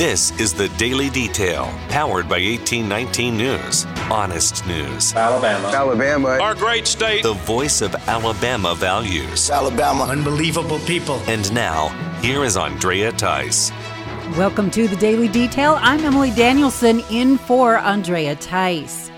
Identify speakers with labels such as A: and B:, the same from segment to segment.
A: This is the Daily Detail, powered by 1819 News. Honest news.
B: Alabama.
C: Alabama.
D: Our great state.
A: The voice of Alabama values.
C: Alabama.
E: Unbelievable people.
A: And now, here is Andrea Tice.
F: Welcome to the Daily Detail. I'm Emily Danielson in for Andrea Tice.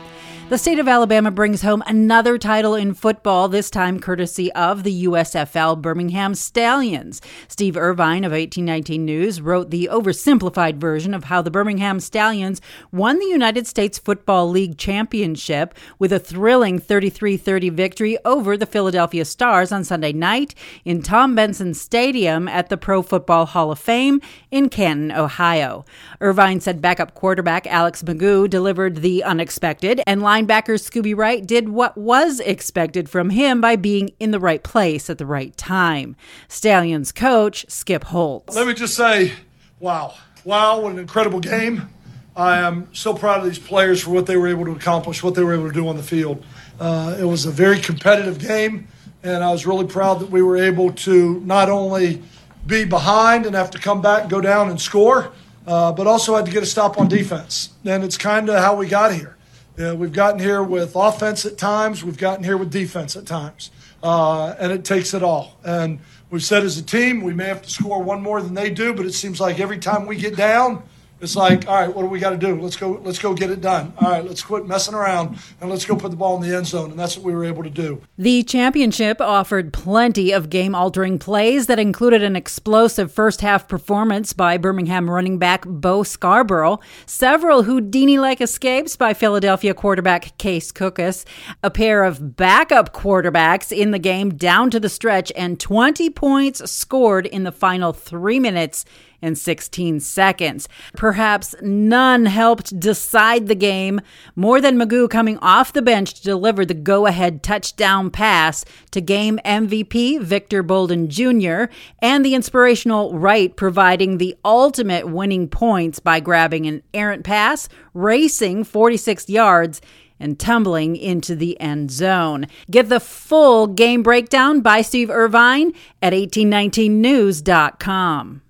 F: The state of Alabama brings home another title in football, this time courtesy of the USFL Birmingham Stallions. Steve Irvine of 1819 News wrote the oversimplified version of how the Birmingham Stallions won the United States Football League championship with a thrilling 33 30 victory over the Philadelphia Stars on Sunday night in Tom Benson Stadium at the Pro Football Hall of Fame in Canton, Ohio. Irvine said backup quarterback Alex McGough delivered the unexpected and line linebacker Scooby Wright did what was expected from him by being in the right place at the right time. Stallions coach Skip Holtz.
G: Let me just say, wow. Wow, what an incredible game. I am so proud of these players for what they were able to accomplish, what they were able to do on the field. Uh, it was a very competitive game, and I was really proud that we were able to not only be behind and have to come back go down and score, uh, but also had to get a stop on defense. And it's kind of how we got here. Uh, we've gotten here with offense at times, we've gotten here with defense at times, uh, and it takes it all. And we've said as a team, we may have to score one more than they do, but it seems like every time we get down, it's like, all right, what do we got to do? Let's go. Let's go get it done. All right, let's quit messing around and let's go put the ball in the end zone. And that's what we were able to do.
F: The championship offered plenty of game-altering plays that included an explosive first-half performance by Birmingham running back Bo Scarborough, several Houdini-like escapes by Philadelphia quarterback Case Cookus, a pair of backup quarterbacks in the game down to the stretch, and 20 points scored in the final three minutes in 16 seconds. Perhaps none helped decide the game more than McGough coming off the bench to deliver the go ahead touchdown pass to game MVP Victor Bolden Jr., and the inspirational Wright providing the ultimate winning points by grabbing an errant pass, racing 46 yards and tumbling into the end zone. Get the full game breakdown by Steve Irvine at 1819news.com.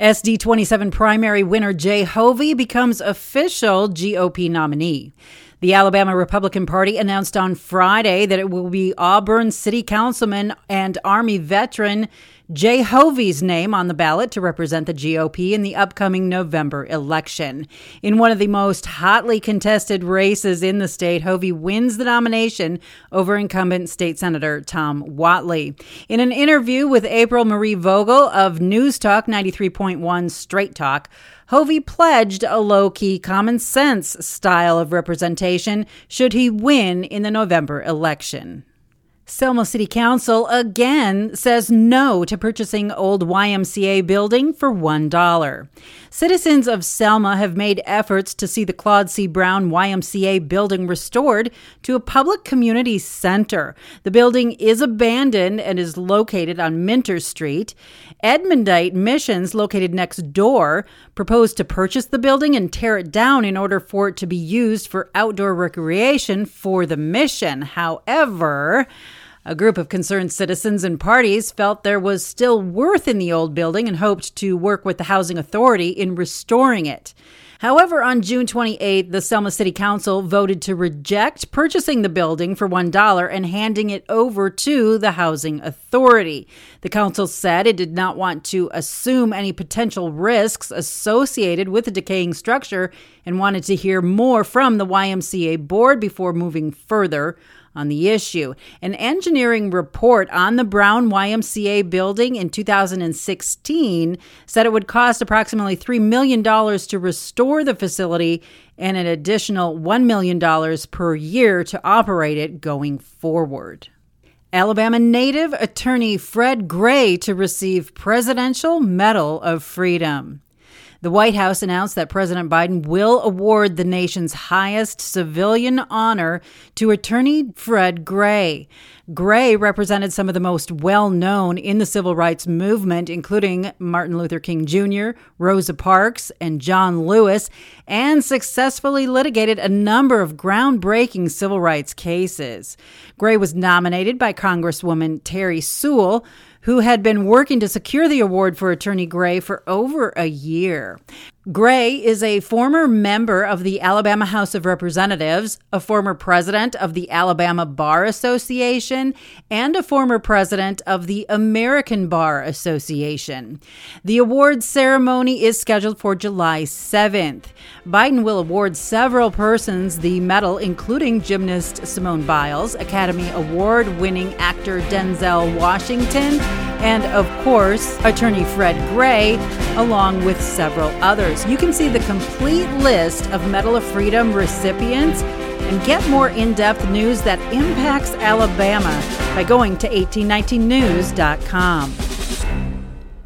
F: SD 27 primary winner Jay Hovey becomes official GOP nominee. The Alabama Republican Party announced on Friday that it will be Auburn City Councilman and Army veteran Jay Hovey's name on the ballot to represent the GOP in the upcoming November election. In one of the most hotly contested races in the state, Hovey wins the nomination over incumbent state senator Tom Whatley. In an interview with April Marie Vogel of News Talk 93.1 Straight Talk, Hovey pledged a low key common sense style of representation should he win in the November election. Selma City Council again says no to purchasing old YMCA building for $1. Citizens of Selma have made efforts to see the Claude C. Brown YMCA building restored to a public community center. The building is abandoned and is located on Minter Street. Edmundite Missions, located next door, proposed to purchase the building and tear it down in order for it to be used for outdoor recreation for the mission. However, a group of concerned citizens and parties felt there was still worth in the old building and hoped to work with the Housing Authority in restoring it. However, on June 28, the Selma City Council voted to reject purchasing the building for $1 and handing it over to the Housing Authority. The council said it did not want to assume any potential risks associated with the decaying structure and wanted to hear more from the YMCA board before moving further on the issue. An engineering report on the Brown YMCA building in 2016 said it would cost approximately $3 million to restore the facility and an additional $1 million per year to operate it going forward. Alabama native attorney Fred Gray to receive Presidential Medal of Freedom. The White House announced that President Biden will award the nation's highest civilian honor to attorney Fred Gray. Gray represented some of the most well known in the civil rights movement, including Martin Luther King Jr., Rosa Parks, and John Lewis, and successfully litigated a number of groundbreaking civil rights cases. Gray was nominated by Congresswoman Terri Sewell who had been working to secure the award for Attorney Gray for over a year. Gray is a former member of the Alabama House of Representatives, a former president of the Alabama Bar Association, and a former president of the American Bar Association. The awards ceremony is scheduled for July 7th. Biden will award several persons the medal, including gymnast Simone Biles, Academy Award winning actor Denzel Washington, and, of course, attorney Fred Gray, along with several others. You can see the complete list of Medal of Freedom recipients and get more in depth news that impacts Alabama by going to 1819news.com.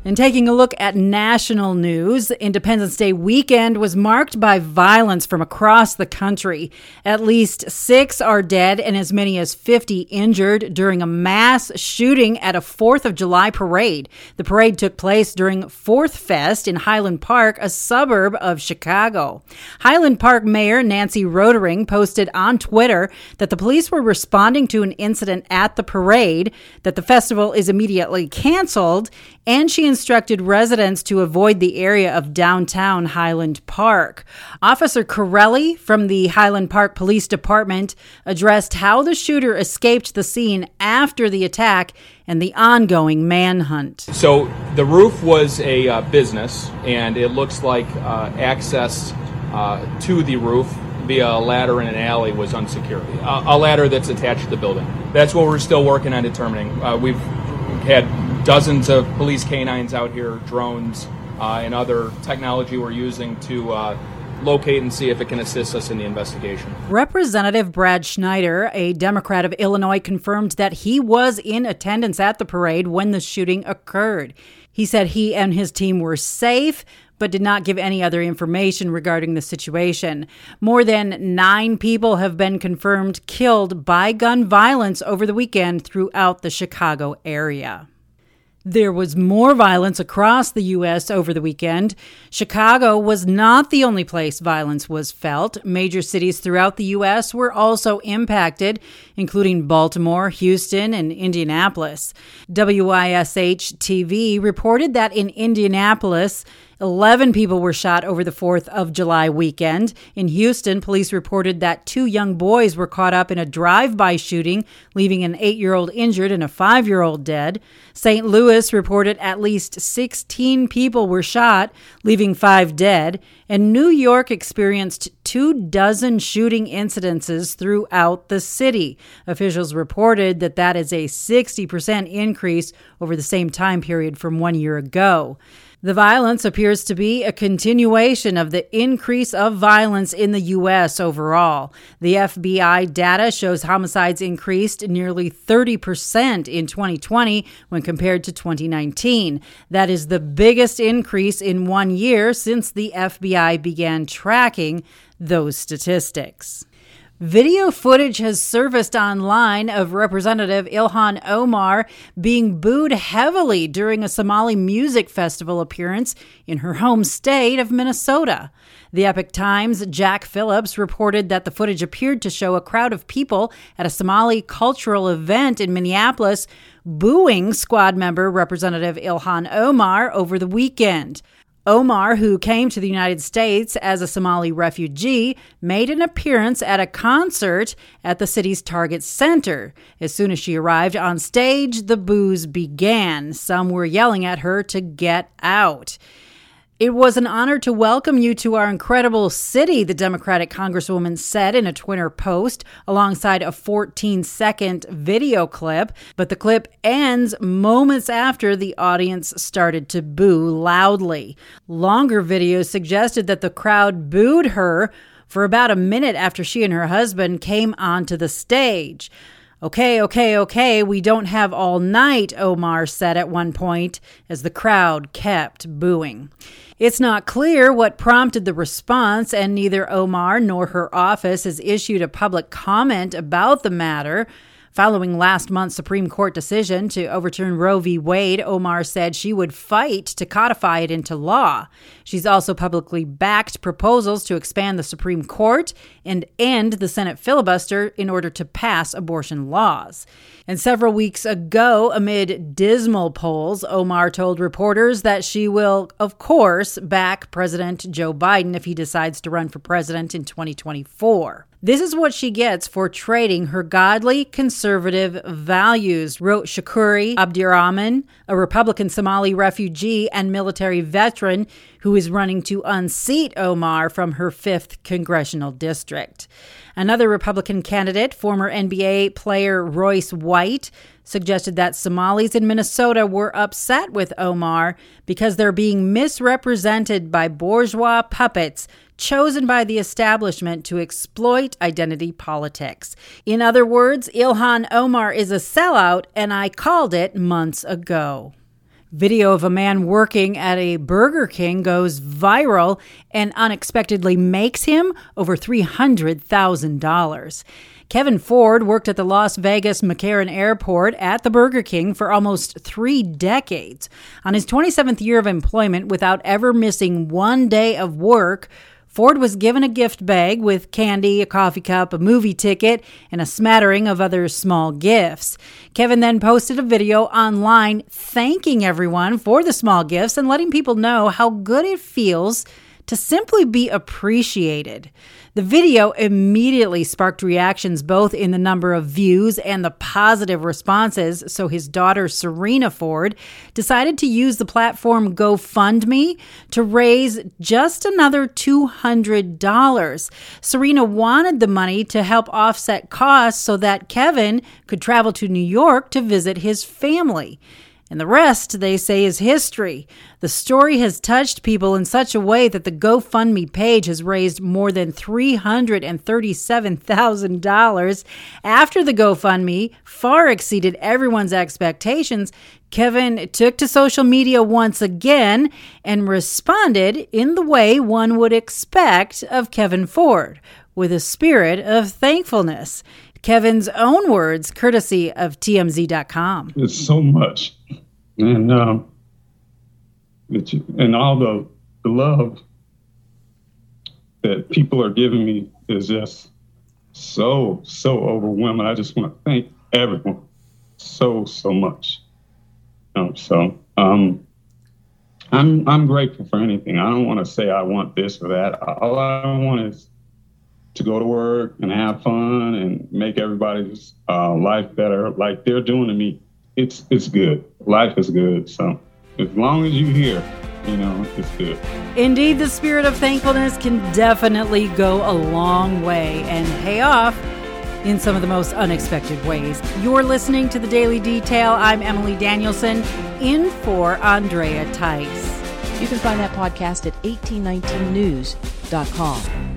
F: And taking a look at national news, Independence Day weekend was marked by violence from across the country. At least six are dead and as many as 50 injured during a mass shooting at a 4th of July parade. The parade took place during 4th Fest in Highland Park, a suburb of Chicago. Highland Park Mayor Nancy Rotering posted on Twitter that the police were responding to an incident at the parade, that the festival is immediately canceled, and she instructed residents to avoid the area of downtown Highland Park. Officer Covelli from the Highland Park Police Department addressed how the shooter escaped the scene after the attack and the ongoing manhunt.
B: So the roof was a uh, business, and it looks like uh, access uh, to the roof via a ladder in an alley was unsecured. a ladder that's attached to the building. That's what we're still working on determining. Uh, we've had dozens of police canines out here, drones, uh, and other technology we're using to uh, locate and see if it can assist us in the investigation.
F: Representative Brad Schneider, a Democrat of Illinois, confirmed that he was in attendance at the parade when the shooting occurred. He said he and his team were safe, but did not give any other information regarding the situation. More than nine people have been confirmed killed by gun violence over the weekend throughout the Chicago area. There was more violence across the U.S. over the weekend. Chicago was not the only place violence was felt. Major cities throughout the U.S. were also impacted, including Baltimore, Houston, and Indianapolis. WISH TV reported that in Indianapolis, 11 people were shot over the 4th of July weekend. In Houston, police reported that two young boys were caught up in a drive by shooting, leaving an eight year old injured and a five year old dead. St. Louis reported at least 16 people were shot, leaving five dead. And New York experienced two dozen shooting incidences throughout the city. Officials reported that that is a 60% increase over the same time period from one year ago. The violence appears to be a continuation of the increase of violence in the U.S. overall. The FBI data shows homicides increased nearly 30% in 2020 when compared to 2019. That is the biggest increase in one year since the FBI began tracking those statistics. Video footage has surfaced online of Representative Ilhan Omar being booed heavily during a Somali music festival appearance in her home state of Minnesota. The Epoch Times' Jack Phillips reported that the footage appeared to show a crowd of people at a Somali cultural event in Minneapolis booing squad member Representative Ilhan Omar over the weekend. Omar, who came to the United States as a Somali refugee, made an appearance at a concert at the city's Target Center. As soon as she arrived on stage, the boos began. Some were yelling at her to get out. It was an honor to welcome you to our incredible city, the Democratic Congresswoman said in a Twitter post alongside a 14 second video clip. But the clip ends moments after the audience started to boo loudly. Longer videos suggested that the crowd booed her for about a minute after she and her husband came onto the stage. Okay, okay, okay, we don't have all night, Omar said at one point as the crowd kept booing. It's not clear what prompted the response, and neither Omar nor her office has issued a public comment about the matter. Following last month's Supreme Court decision to overturn Roe v. Wade, Omar said she would fight to codify it into law. She's also publicly backed proposals to expand the Supreme Court and end the Senate filibuster in order to pass abortion laws. And several weeks ago, amid dismal polls, Omar told reporters that she will, of course, back President Joe Biden if he decides to run for president in 2024. This is what she gets for trading her godly conservative values, wrote Shukri Abdirahman, a Republican Somali refugee and military veteran who is running to unseat Omar from her 5th congressional district. Another Republican candidate, former NBA player Royce White, suggested that Somalis in Minnesota were upset with Omar because they're being misrepresented by bourgeois puppets chosen by the establishment to exploit identity politics. In other words, Ilhan Omar is a sellout, and I called it months ago. Video of a man working at a Burger King goes viral and unexpectedly makes him over $300,000. Kevin Ford worked at the Las Vegas McCarran Airport at the Burger King for almost three decades. On his 27th year of employment, without ever missing one day of work, Ford was given a gift bag with candy, a coffee cup, a movie ticket, and a smattering of other small gifts. Kevin then posted a video online thanking everyone for the small gifts and letting people know how good it feels to simply be appreciated. The video immediately sparked reactions both in the number of views and the positive responses. So his daughter, Serena Ford, decided to use the platform GoFundMe to raise just another $200. Serena wanted the money to help offset costs so that Kevin could travel to New York to visit his family. And the rest, they say, is history. The story has touched people in such a way that the GoFundMe page has raised more than $337,000. After the GoFundMe far exceeded everyone's expectations, Kevin took to social media once again and responded in the way one would expect of Kevin Ford, with a spirit of thankfulness. Kevin's own words, courtesy of TMZ.com.
C: It's so much. And, um, and all the, love that people are giving me is just so, so overwhelming. I just want to thank everyone so, so much. Um, so um, I'm, I'm grateful for anything. I don't want to say I want this or that. All I want is to go to work and have fun and make everybody's uh, life better, like they're doing to me. It's it's good. Life is good. So as long as you're here, you know, it's good.
F: Indeed, the spirit of thankfulness can definitely go a long way and pay off in some of the most unexpected ways. You're listening to the Daily Detail. I'm Emily Danielson, in for Andrea Tice.
D: You can find that podcast at 1819news.com.